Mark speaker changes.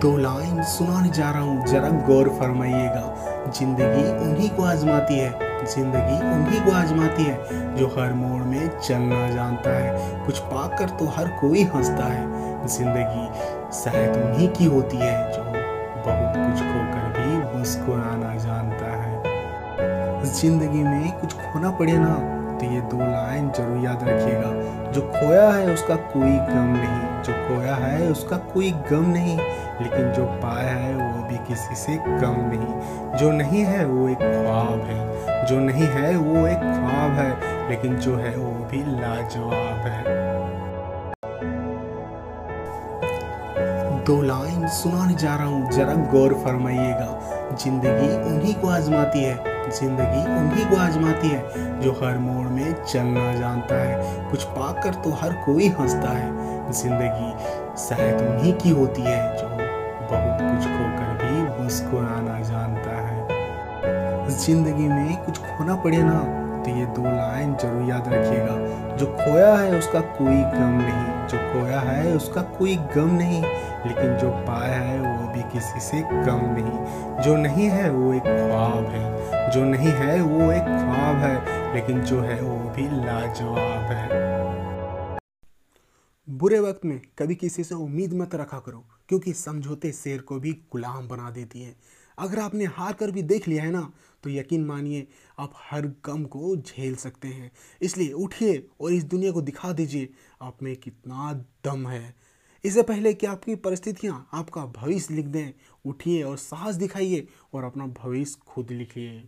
Speaker 1: दो लाइन सुनाने जा रहा हूँ। जरा गौर फरमाइएगा। ज़िंदगी उन्हीं को आजमाती है। ज़िंदगी उन्हीं को आजमाती है, जो हर मोड़ में चलना जानता है। कुछ पाकर तो हर कोई हंसता है। ज़िंदगी शायद उन्हीं की होती है, जो बहुत कुछ खोकर भी मुस्कुराना जानता है। ज़िंदगी में कुछ खोना पड़े ना ये दो लाइन ज़रूर याद रखिएगा। जो खोया है उसका कोई गम नहीं। जो खोया है उसका कोई गम नहीं। लेकिन जो पाया है वो भी किसी से कम नहीं। जो नहीं है वो एक ख्वाब है। जो नहीं है वो एक ख्वाब है। लेकिन जो है वो भी लाजवाब है। दो लाइन सुनाने जा रहा हूँ। जरा गौर फरमाइएगा। ज़िंदगी उन्हीं को आजमाती है। ज़िंदगी उन्हीं को आजमाती है जो हर मोड़ में चलना जानता है। कुछ पाकर तो हर कोई हंसता है। ज़िंदगी शायद उन्हीं की होती है जो बहुत कुछ खोकर भी मुस्कुराना जानता है। ज़िंदगी में कुछ खोना पड़े ना तो ये दो लाइन ज़रूर याद रखिएगा। जो खोया है उसका कोई गम नहीं। जो खोया है उसका कोई गम नहीं। लेकिन जो पाया है वो भी किसी से कम नहीं। जो नहीं है वो एक ख्वाब है। जो नहीं है, वो एक ख्वाब है, लेकिन जो है, वो भी लाजवाब है। बुरे वक्त में कभी किसी से उम्मीद मत रखा करो, क्योंकि समझौते शेर को भी गुलाम बना देती हैं। अगर आपने हार कर भी देख लिया है ना तो यकीन मानिए, आप हर गम को झेल सकते हैं। इसलिए उठिए और इस दुनिया को दिखा दीजिए, आप में कितना दम है। इससे पहले कि आपकी परिस्थितियाँ आपका भविष्य लिख दें, उठिए और साहस दिखाइए और अपना भविष्य खुद लिखिए।